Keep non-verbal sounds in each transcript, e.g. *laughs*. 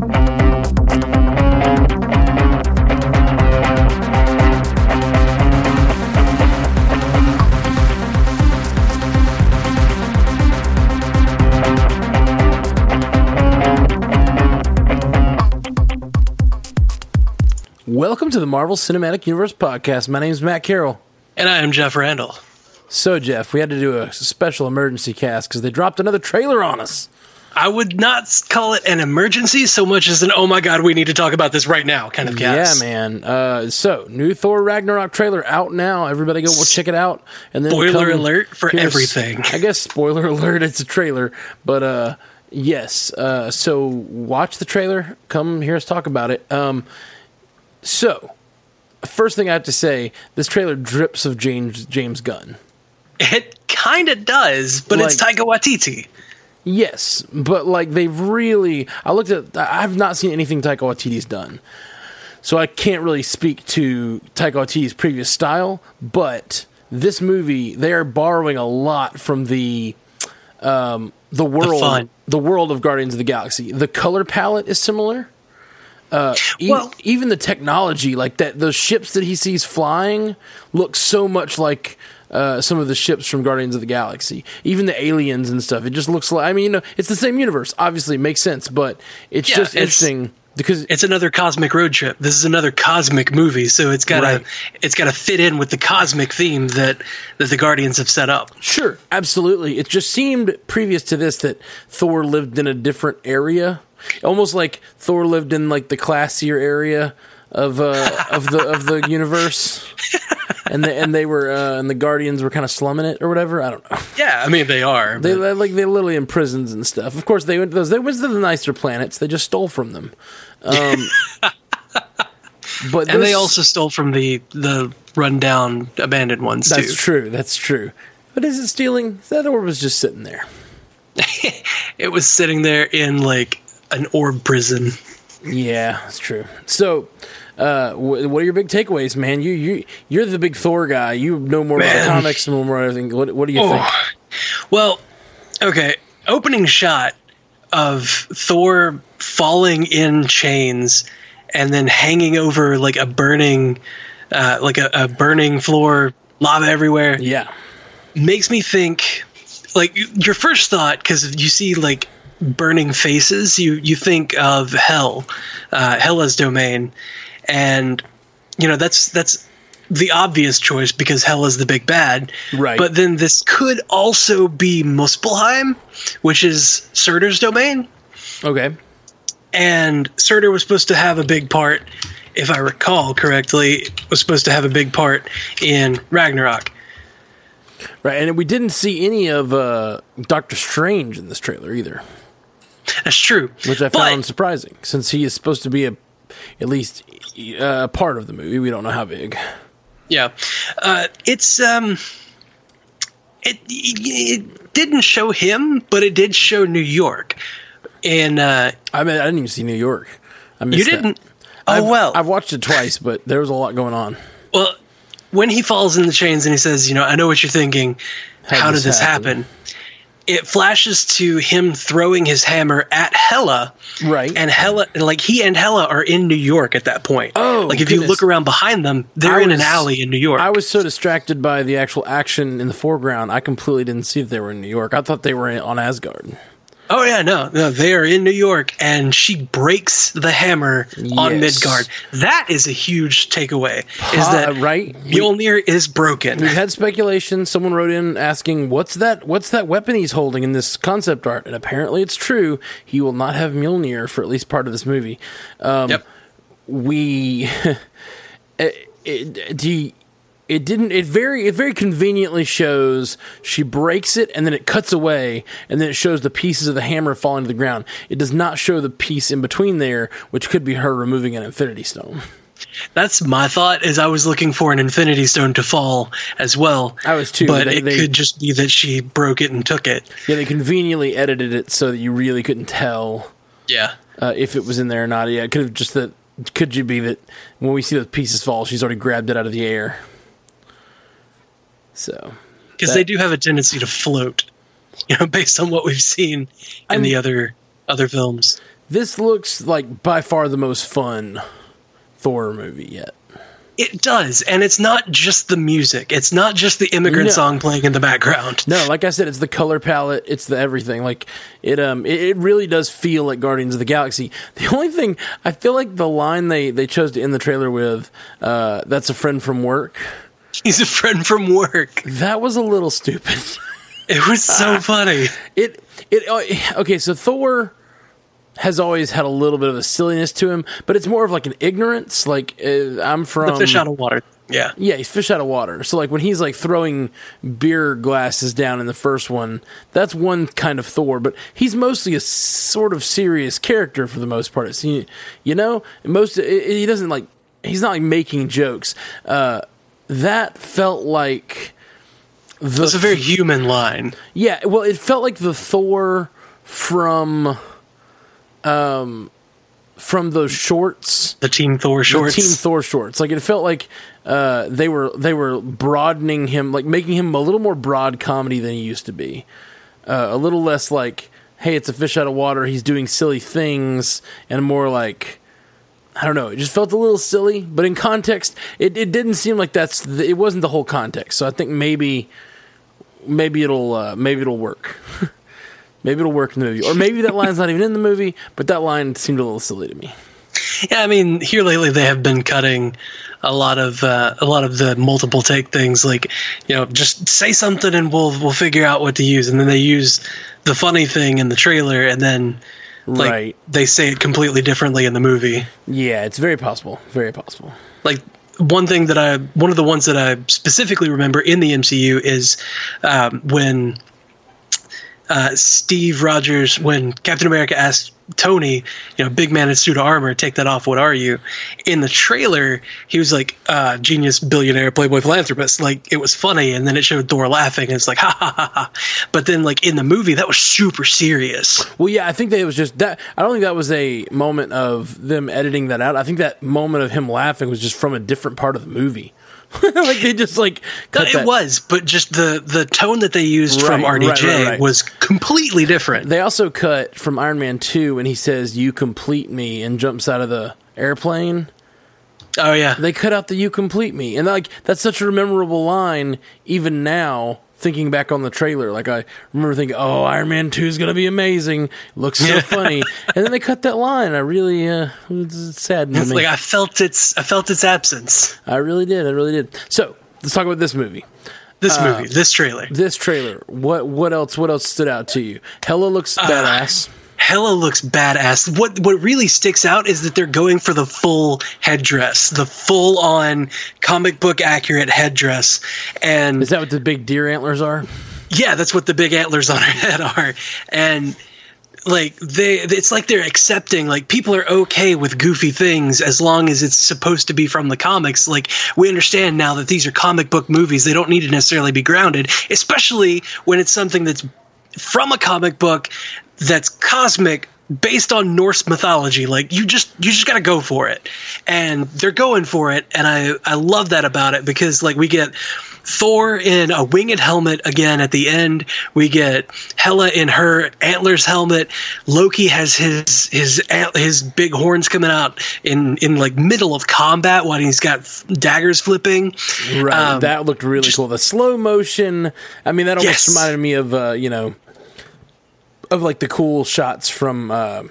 Welcome to the Marvel Cinematic Universe podcast. My name is Matt Carroll. And I am Jeff Randall. So, Jeff, we had to do a special emergency cast because they dropped another trailer on us. I would not call it an emergency so much as an oh my god, we need to talk about this right now kind of cast. Yeah, man. Uh, so, new Thor Ragnarok trailer out now. Everybody go, we'll check it out. And then spoiler alert for everything. I guess spoiler *laughs* alert. It's a trailer, but uh, yes. Uh, so watch the trailer. Come hear us talk about it. Um, so, first thing I have to say, this trailer drips of James James Gunn. It kind of does, but like, it's Taika Waititi. Yes, but like they've really. I looked at. I've not seen anything Taika Waititi's done, so I can't really speak to Taika Waititi's previous style. But this movie, they are borrowing a lot from the um, the world, the, the world of Guardians of the Galaxy. The color palette is similar. Uh, well, e- even the technology, like that, those ships that he sees flying look so much like uh, some of the ships from Guardians of the Galaxy. Even the aliens and stuff. It just looks like. I mean, you know, it's the same universe. Obviously, it makes sense, but it's yeah, just it's, interesting because it's another cosmic road trip. This is another cosmic movie, so it's got to right. it's got to fit in with the cosmic theme that that the Guardians have set up. Sure, absolutely. It just seemed previous to this that Thor lived in a different area almost like Thor lived in like the classier area of uh, of the of the universe, and the, and they were uh, and the Guardians were kind of slumming it or whatever. I don't know. Yeah, I mean they are. They like they literally in prisons and stuff. Of course, they went to those. They went to the nicer planets. They just stole from them. Um, *laughs* but and this, they also stole from the the rundown abandoned ones. That's too. true. That's true. But is it stealing? That orb was just sitting there. *laughs* it was sitting there in like an orb prison. Yeah, that's true. So, uh, what are your big takeaways, man? You you you're the big Thor guy. You know more man. about the comics and more everything. What what do you oh. think? Well, okay. Opening shot of Thor falling in chains and then hanging over like a burning, uh, like a, a burning floor, lava everywhere. Yeah, makes me think. Like your first thought, because you see like burning faces, you you think of Hell, uh, Hela's domain, and you know that's that's the obvious choice because Hell is the big bad. Right. But then this could also be Muspelheim, which is Surtur's domain. Okay. And Surtur was supposed to have a big part, if I recall correctly, was supposed to have a big part in Ragnarok. Right, and we didn't see any of uh, Doctor Strange in this trailer either. That's true. Which I found but, surprising, since he is supposed to be a at least a uh, part of the movie. We don't know how big. Yeah, uh, it's um, it it didn't show him, but it did show New York. And uh, I mean, I didn't even see New York. I you didn't. That. Oh I've, well, I've watched it twice, but there was a lot going on. Well, when he falls in the chains and he says, "You know, I know what you're thinking. How, How did this happen? happen? It flashes to him throwing his hammer at Hela. Right. And Hela, like he and Hela are in New York at that point. Oh, like if goodness. you look around behind them, they're in an alley in New York. I was so distracted by the actual action in the foreground, I completely didn't see that they were in New York. I thought they were on Asgard. Oh yeah, no, no, they are in New York, and she breaks the hammer yes. on Midgard. That is a huge takeaway. Is that right? Mjolnir we, is broken. We've had speculation. Someone wrote in asking, "What's that? What's that weapon he's holding in this concept art?" And apparently, it's true. He will not have Mjolnir for at least part of this movie. Um, yep. We. it, *laughs* it, do you, it didn't it very it very conveniently shows she breaks it and then it cuts away and then it shows the pieces of the hammer falling to the ground. It does not show the piece in between there which could be her removing an infinity stone. That's my thought is i was looking for an infinity stone to fall as well. I was too. But they, it they, could just be that she broke it and took it. Yeah they conveniently edited it so that you really couldn't tell yeah. uh, if it was in there or not. Yeah it could have just that could you be that when we see those pieces fall she's already grabbed it out of the air so, because they do have a tendency to float, you know, *laughs* based on what we've seen in I'm, the other other films. this looks like by far the most fun Thor movie yet. It does, and it's not just the music. It's not just the immigrant No. song playing in the background. No, like I said, it's the color palette, it's the everything. Like it, um, it, it really does feel like Guardians of the Galaxy. The only thing I feel like the line they they chose to end the trailer with, uh, "That's a friend from work," *laughs* He's a friend from work. that was a little stupid. It was so *laughs* funny. it it uh, okay. So Thor has always had a little bit of a silliness to him, but it's more of like an ignorance. Like uh, I'm from The fish out of water. Yeah. Yeah, he's fish out of water. So like when he's like throwing beer glasses down in the first one, that's one kind of Thor, but he's mostly a sort of serious character for the most part. It's, you, you know, most it, he doesn't like he's not like making jokes. Uh, that felt like the It's a very human line. yeah, well, it felt like the Thor from um from those shorts The Team Thor the shorts. Team Thor shorts. Like it felt like uh, they were they were broadening him, like making him a little more broad comedy than he used to be. Uh, a little less like, hey, it's a fish out of water. He's doing silly things, and more like. I don't know. It just felt a little silly, but in context, it, it didn't seem like that's the, it wasn't the whole context. So I think maybe maybe it'll uh, maybe it'll work. *laughs* maybe it'll work in the movie, or maybe that line's not even in the movie, but that line seemed a little silly to me. Yeah, I mean, here lately they have been cutting a lot of uh, a lot of the multiple take things. Like, you know, just say something and we'll we'll figure out what to use. And then they use the funny thing in the trailer, and then like right? they say it completely differently in the movie. Yeah, it's very possible. Very possible. Like one thing that I one of the ones that I specifically remember in the MCU is um, when uh, Steve Rogers, when Captain America asked Tony, you know, big man in suit of armor, take that off. What are you? In the trailer, he was like, uh, genius, billionaire, playboy, philanthropist. Like it was funny, and then it showed Thor laughing, and it's like *laughs* ha ha ha ha. But then, like in the movie, that was super serious. Well, yeah, I think that it was just that. I don't think that was a moment of them editing that out. I think that moment of him laughing was just from a different part of the movie. *laughs* like they just like cut it that. was, but just the the tone that they used from Right, RDJ right, right, right. was completely different. They also cut from Iron Man two when he says "You complete me" and jumps out of the airplane. Oh yeah, They cut out the "You complete me," and like that's such a memorable line. Even now, thinking back on the trailer, like I remember thinking, "Oh, Iron Man two is gonna be amazing. Looks so Yeah. funny," *laughs* and then they cut that line. I really uh, it's saddened it's me. like I felt its I felt its absence. I really did. I really did. So let's talk about this movie. This Uh, movie, this trailer. This trailer. What what else? What else stood out to you? Hela looks Uh, badass. Hela looks badass. What what really sticks out is that they're going for the full headdress, the full on comic book accurate headdress, and Is that what the big deer antlers are? yeah, that's what the big antlers on her head are, and like they it's like they're accepting like people are okay with goofy things as long as it's supposed to be from the comics like we understand now that these are comic book movies they don't need to necessarily be grounded especially when it's something that's from a comic book that's cosmic based on Norse mythology like you just you just got to go for it and they're going for it and I I love that about it because like we get Thor in a winged helmet again at the end. We get Hela in her antlers helmet. Loki has his his his big horns coming out in in like middle of combat while he's got daggers flipping. Right. Um, that looked really cool. The slow motion. I mean, that almost Yes. reminded me of uh, you know, of like the cool shots from uh,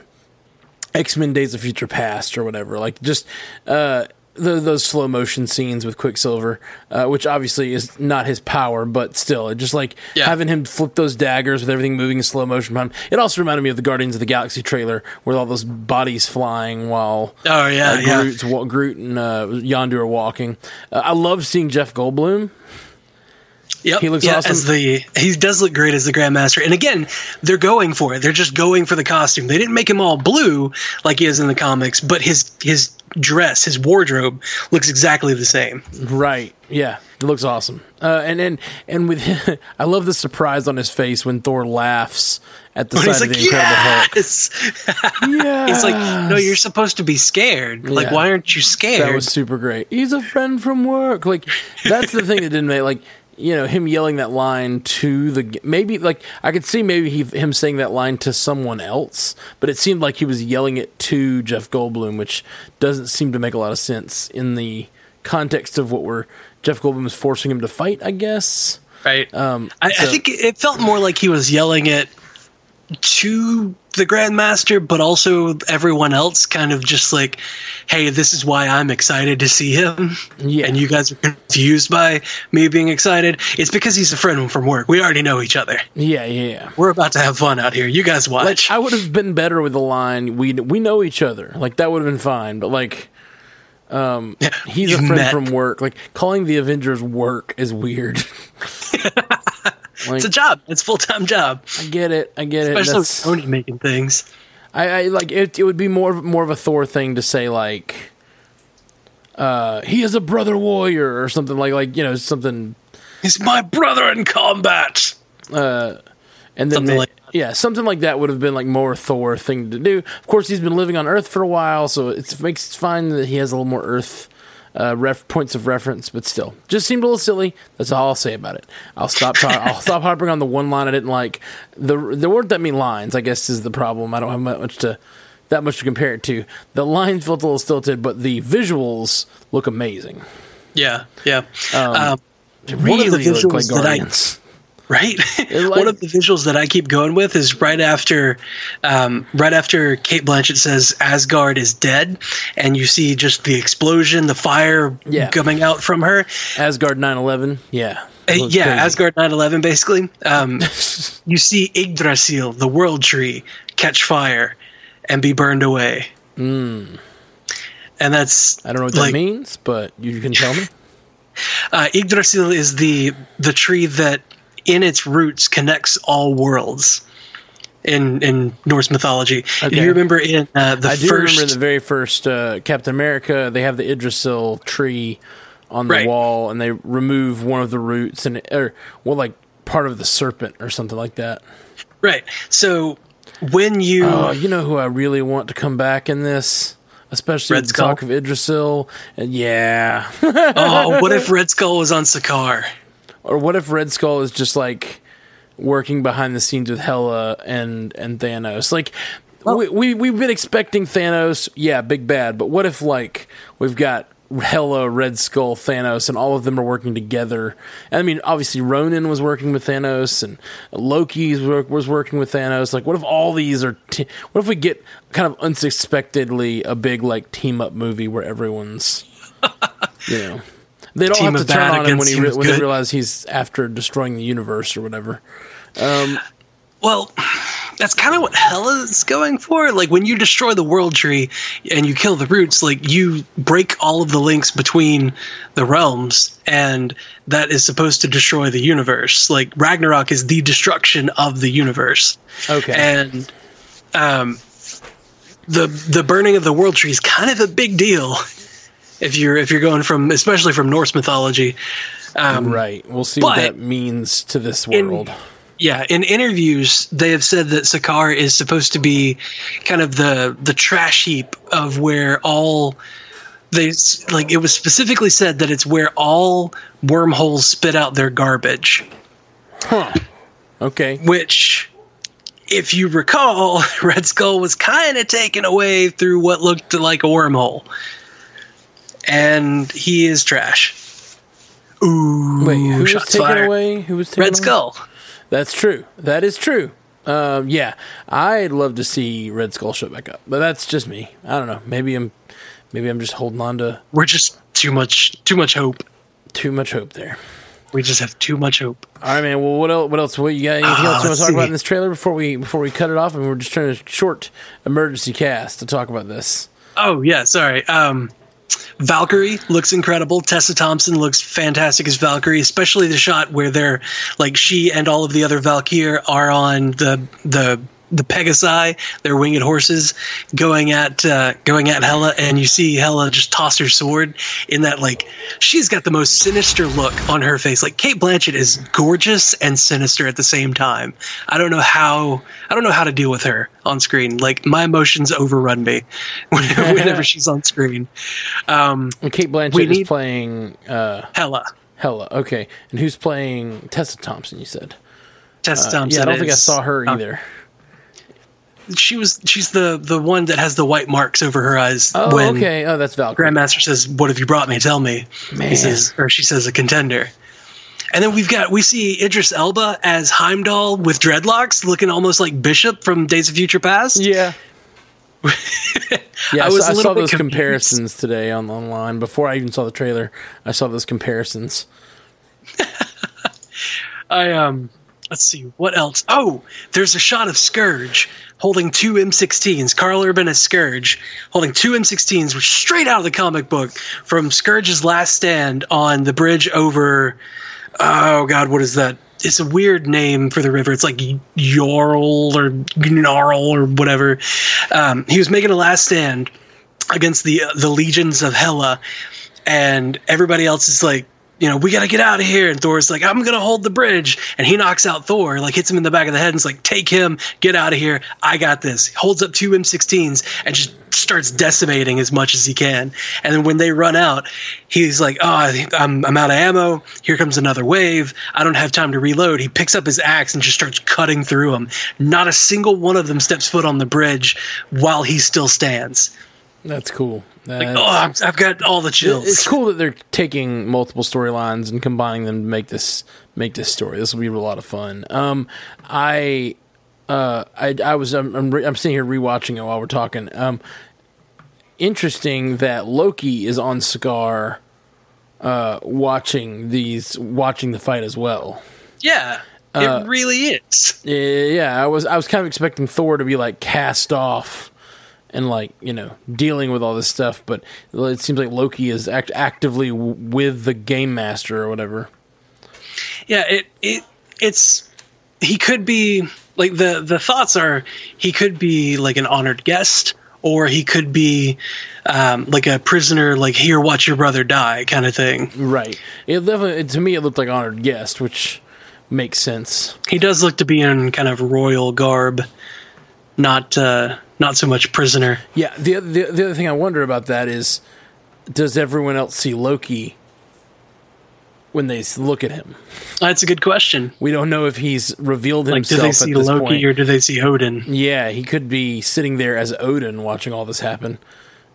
X Men: Days of Future Past or whatever. Like just uh, the, those slow motion scenes with Quicksilver, uh, which obviously is not his power, but still, it just like Yeah. having him flip those daggers with everything moving in slow motion behind him. It also reminded me of the Guardians of the Galaxy trailer with all those bodies flying while Oh yeah, uh, yeah. Groot and uh, Yondu are walking. Uh, I love seeing Jeff Goldblum. Yep. He looks yeah, awesome. As the he does look great as the Grandmaster. And again, they're going for it. They're just going for the costume. They didn't make him all blue like he is in the comics, but his his dress, his wardrobe looks exactly the same. Right. Yeah. It looks awesome. Uh, and and and with him, *laughs* I love the surprise on his face when Thor laughs at the sight of like, the Incredible Hulk. yes. Yeah. *laughs* He's like, no, you're supposed to be scared. Like, Yeah. why aren't you scared? That was super great. He's a friend from work. Like that's the thing that didn't make like you know him yelling that line to the maybe like I could see maybe he, him saying that line to someone else, but it seemed like he was yelling it to Jeff Goldblum, which doesn't seem to make a lot of sense in the context of what we're Jeff Goldblum is forcing him to fight. I guess. Right. Um, I, so- I think it felt more like he was yelling it to the Grandmaster, but also everyone else, kind of just like, "Hey, this is why I'm excited to see him." Yeah. And you guys are confused by me being excited. It's because he's a friend from work. We already know each other. Yeah, yeah, yeah. We're about to have fun out here. You guys Like watch. I would have been better with the line. We we know each other. Like that would have been fine. But like, um, *laughs* he's a You've friend met. from work. Like calling the Avengers work is weird. *laughs* like it's a job. It's a full time job, I get it. I get it. especially with That's- Tony making things. I, I like it. It would be more of- more of a Thor thing to say like, uh, he is a brother warrior or something like like you know something. He's my brother in combat. Uh, And then Something like yeah, something like that would have been like more Thor thing to do. Of course, he's been living on Earth for a while, so it makes it fine that he has a little more Earth uh, ref- points of reference. But still, just seemed a little silly. That's all I'll say about it. I'll stop. Ta- *laughs* I'll stop harping on the one line I didn't like. the There weren't that many lines. I guess is the problem. I don't have much to that much to compare it to. The lines felt a little stilted, but the visuals look amazing. Yeah, yeah. Um, um, They One of the really look like visuals that I- Guardians. Right. *laughs* like- One of the visuals that I keep going with is right after, um, right after Cate Blanchett says Asgard is dead, and you see just the explosion, the fire Yeah. coming out from her. Asgard 9/11. Yeah, Uh, yeah, crazy. Asgard 9/11. Basically, um, *laughs* you see Yggdrasil, the world tree, catch fire and be burned away. And that's. I don't know what like, that means, but you can tell me. *laughs* Uh, Yggdrasil is the the tree that, in its roots, connects all worlds. In in Norse mythology, Okay. do you remember in uh, the I do first? remember the very first uh, Captain America. They have the Yggdrasil tree on the Right. wall, and they remove one of the roots, and or well, like part of the serpent or something like that. right. So when you Oh, you know who I really want to come back in this, especially Red Skull? talk of Yggdrasil. And yeah, oh, what if *laughs* Red Skull was on Sakaar? Or what if Red Skull is just like working behind the scenes with Hela and and Thanos? Like we, we we've been expecting Thanos, yeah, big bad. But what if like we've got Hela, Red Skull, Thanos, and all of them are working together? I mean, obviously Ronan was working with Thanos, and Loki was working with Thanos. Like, what if all these are? T- what if we get kind of unexpectedly a big like team up movie where everyone's, *laughs* you know. They don't Team have to turn on him when, he re- of when they good. realize he's after destroying the universe or whatever. Well, that's kind of what Hela's going for. Like when you destroy the world tree and you kill the roots, like you break all of the links between the realms, and that is supposed to destroy the universe. Like Ragnarok is the destruction of the universe, Okay. and um, the the burning of the world tree is kind of a big deal. *laughs* If you're if you're going from especially from Norse mythology, um, right. We'll see what that means to this in- world. yeah, in interviews, they have said that Sakaar is supposed to be kind of the the trash heap of where all they like. It was specifically said that it's where all wormholes spit out their garbage. Huh. Okay. Which, if you recall, *laughs* Red Skull was kind of taken away through what looked like a wormhole, and he is trash. Ooh, Wait, who was taken fired. away? Who was taken Red away? Skull. That's true. That is true. Um, yeah, I'd love to see Red Skull show back up, but that's just me. I don't know. Maybe I'm, maybe I'm just holding on to We're just too much too much hope. too much hope there. We just have too much hope. All right, man. Well, what else? What else? What you got? Anything Ah, else you want to talk about in this trailer before we before we cut it off? And we're just trying to short emergency cast to talk about this. Oh yeah, sorry. Um, Valkyrie looks incredible. Tessa Thompson looks fantastic as Valkyrie, especially the shot where they're like she and all of the other Valkyr are on the the the Pegasi, their winged horses, going at uh, going at Hela, and you see Hela just toss her sword in that like she's got the most sinister look on her face. Like Cate Blanchett is gorgeous and sinister at the same time. I don't know how I don't know how to deal with her on screen. Like my emotions overrun me *laughs* whenever, *laughs* she's on screen. Um, And Cate Blanchett is playing. Uh, Hela. Hella. Okay. And who's playing Tessa Thompson? You said. Tessa Uh, Thompson. yeah, I don't think I saw her uh, either. She was. She's the the one that has the white marks over her eyes. Oh, when okay. Oh, that's Valkyrie. Grandmaster says, "What have you brought me? Tell me." Man. He says, or she says, "A contender." And then we've got we see Idris Elba as Heimdall with dreadlocks, looking almost like Bishop from Days of Future Past. Yeah. *laughs* yeah, I, was saw, a I saw those confused. comparisons today on online. Before I even saw the trailer, I saw those comparisons. *laughs* I um let's see what else. Oh, there's a shot of Skurge holding two M16s. Karl Urban as Skurge holding two M16s, which straight out of the comic book from Skurge's last stand on the bridge over. Oh God, what is that? It's a weird name for the river. It's like Yorl or Gnarl or whatever. Um, he was making a last stand against the the legions of Hela, and everybody else is like, you know, we got to get out of here. And Thor's like, I'm gonna hold the bridge, and he knocks out Thor, like hits him in the back of the head, and is like, take him, get out of here. I got this. He holds up two M16s and just starts decimating as much as he can. And then when they run out, he's like, oh, I'm I'm out of ammo. Here comes another wave. I don't have time to reload. He picks up his axe and just starts cutting through them. Not a single one of them steps foot on the bridge while he still stands. That's cool. Like, oh, I'm, I've got all the chills. it's cool that they're taking multiple storylines and combining them to make this make this story. This will be a lot of fun. Um, I, uh, I, I was I'm I'm, re- I'm sitting here rewatching it while we're talking. Um, interesting that Loki is on Sakaar, uh, watching these watching the fight as well. Yeah, Uh, it really is. Yeah, I was I was kind of expecting Thor to be like cast off and like you know dealing with all this stuff, but it seems like Loki is act- actively w- with the game master or whatever. Yeah, it it it's he could be like the the thoughts are he could be like an honored guest or he could be um, like a prisoner like here watch your brother die kind of thing Right. It definitely to me it looked like honored guest, which makes sense. he does look to be in kind of royal garb not uh not so much prisoner Yeah. The the the other thing I wonder about that is, does everyone else see Loki when they look at him? that's a good question We don't know if he's revealed himself. like do they see loki point. or do they see odin Yeah, he could be sitting there as Odin watching all this happen.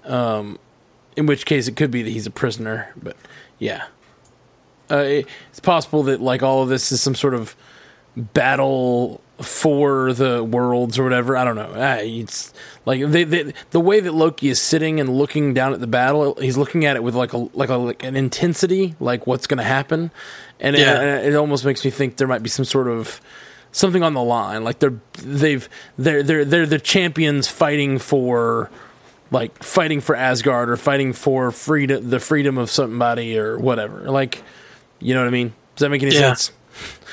Um, in which case, it could be that he's a prisoner. But yeah, uh, it- it's possible that like all of this is some sort of battle for the worlds or whatever. I don't know. Ah, it's like they, they, the way that Loki is sitting and looking down at the battle. He's looking at it with like a like a like an intensity, like what's going to happen, and Yeah. it, it almost makes me think there might be some sort of something on the line. Like they're they've they're they're they're the champions fighting for like fighting for Asgard or fighting for freedom the freedom of somebody or whatever. Like you know what I mean? Does that make any Yeah. sense?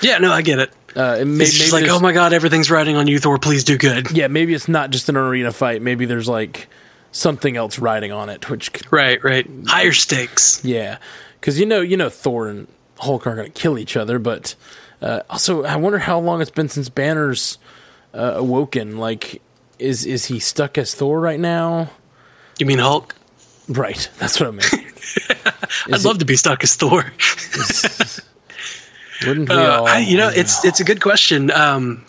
yeah no i get it Uh, and may- it's just like oh my god everything's riding on you thor please do good yeah, maybe it's not just an arena fight. Maybe there's like something else riding on it, which could- right right higher stakes yeah, because you know you know Thor and Hulk aren't going to kill each other, but uh, also I wonder how long it's been since Banner's uh, awoken. Like, is is he stuck as Thor right now? you mean hulk Right, that's what I mean. *laughs* I'd love to be stuck as Thor. Wouldn't we Uh, all? I, you know, it's it's a good question. Um,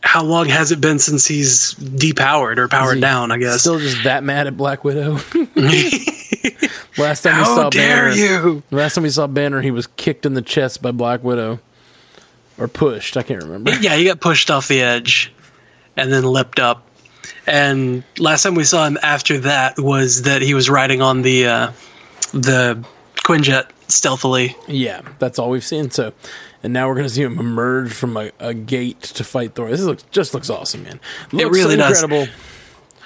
how long has it been since he's depowered or powered down? I guess. Still just that mad at Black Widow. *laughs* *laughs* last time we saw dare Banner, you? last time we saw Banner, he was kicked in the chest by Black Widow, or pushed. I can't remember. Yeah, he got pushed off the edge, and then leapt up. And last time we saw him after that was that he was riding on the uh, the Quinjet stealthily. Yeah, that's all we've seen. So, and now we're gonna see him emerge from a, a gate to fight Thor. This looks just looks awesome, man. Looks really does. incredible.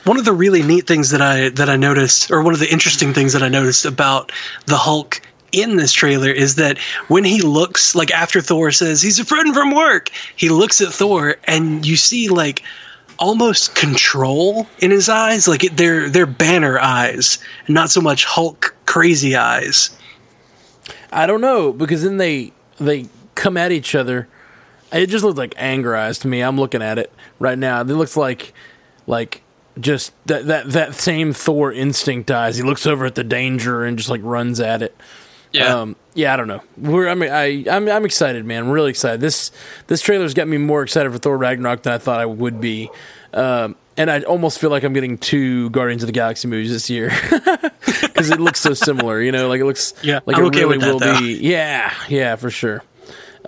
One of the really neat things that I that I noticed, or one of the interesting things that I noticed about the Hulk in this trailer is that when he looks like after Thor says he's a friend from work, he looks at Thor and you see like almost control in his eyes, like it, they're they're banner eyes, and not so much Hulk crazy eyes. I don't know because then they they come at each other. It just looks like anger eyes to me. I'm looking at it right now. It looks like like just that that that same Thor instinct eyes. He looks over at the danger and just like runs at it. Yeah. Um, yeah, I don't know. We're, I mean, I, I'm, I'm excited, man. I'm really excited. This, this trailer's got me more excited for Thor Ragnarok than I thought I would be. Um, and I almost feel like I'm getting two Guardians of the Galaxy movies this year *laughs* because it looks so similar. You know, like it looks, Yeah, like I'm it okay really with that, will though. be. Yeah, yeah, for sure.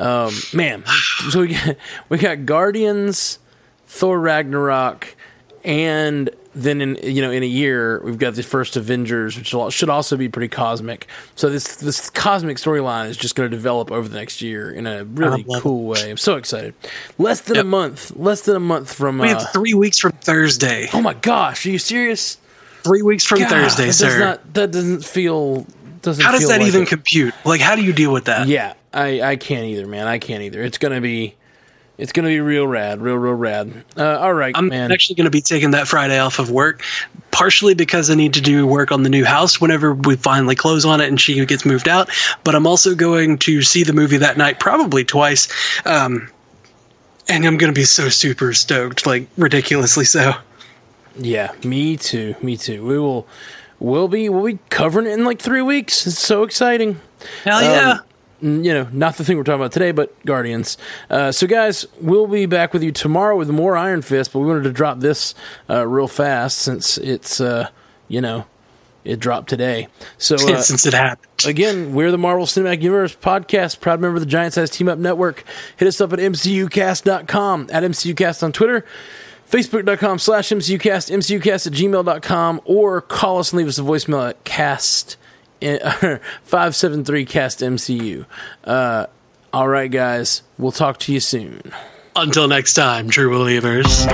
Um, man, so we got, *laughs* we got Guardians, Thor Ragnarok, and then in you know in a year we've got the first Avengers, which should also be pretty cosmic. So this this cosmic storyline is just going to develop over the next year in a really cool way. I'm so excited. Less than a month, less than a month from. we Uh, have three weeks from Thursday. oh my gosh, are you serious? Three weeks from God, Thursday, that does sir. Not, that doesn't feel. Doesn't. how does that like even it. compute? Like, how do you deal with that? Yeah, I, I can't either, man. I can't either. It's gonna be, it's gonna be real rad, real real rad. Uh, all right, I'm man. actually going to be taking that Friday off of work, partially because I need to do work on the new house whenever we finally close on it and she gets moved out. But I'm also going to see the movie that night, probably twice. Um, and I'm going to be so super stoked, like ridiculously so. yeah, me too. Me too. We will, we'll be we'll be covering it in like three weeks. It's so exciting. Hell yeah. N- You know, not the thing we're talking about today, but Guardians. Uh, so, guys, we'll be back with you tomorrow with more Iron Fist. But we wanted to drop this uh, real fast since it's, uh, you know, it dropped today. So, *laughs* uh, Since it happened. Again, we're the Marvel Cinematic Universe podcast, proud member of the Giant Size Team Up Network. Hit us up at MCUcast.com, at MCUcast on Twitter, Facebook.com slash MCUcast, MCUcast at gmail.com, or call us and leave us a voicemail at cast *laughs* 573 cast MCU. Uh, all right, guys, we'll talk to you soon. Until next time, true believers.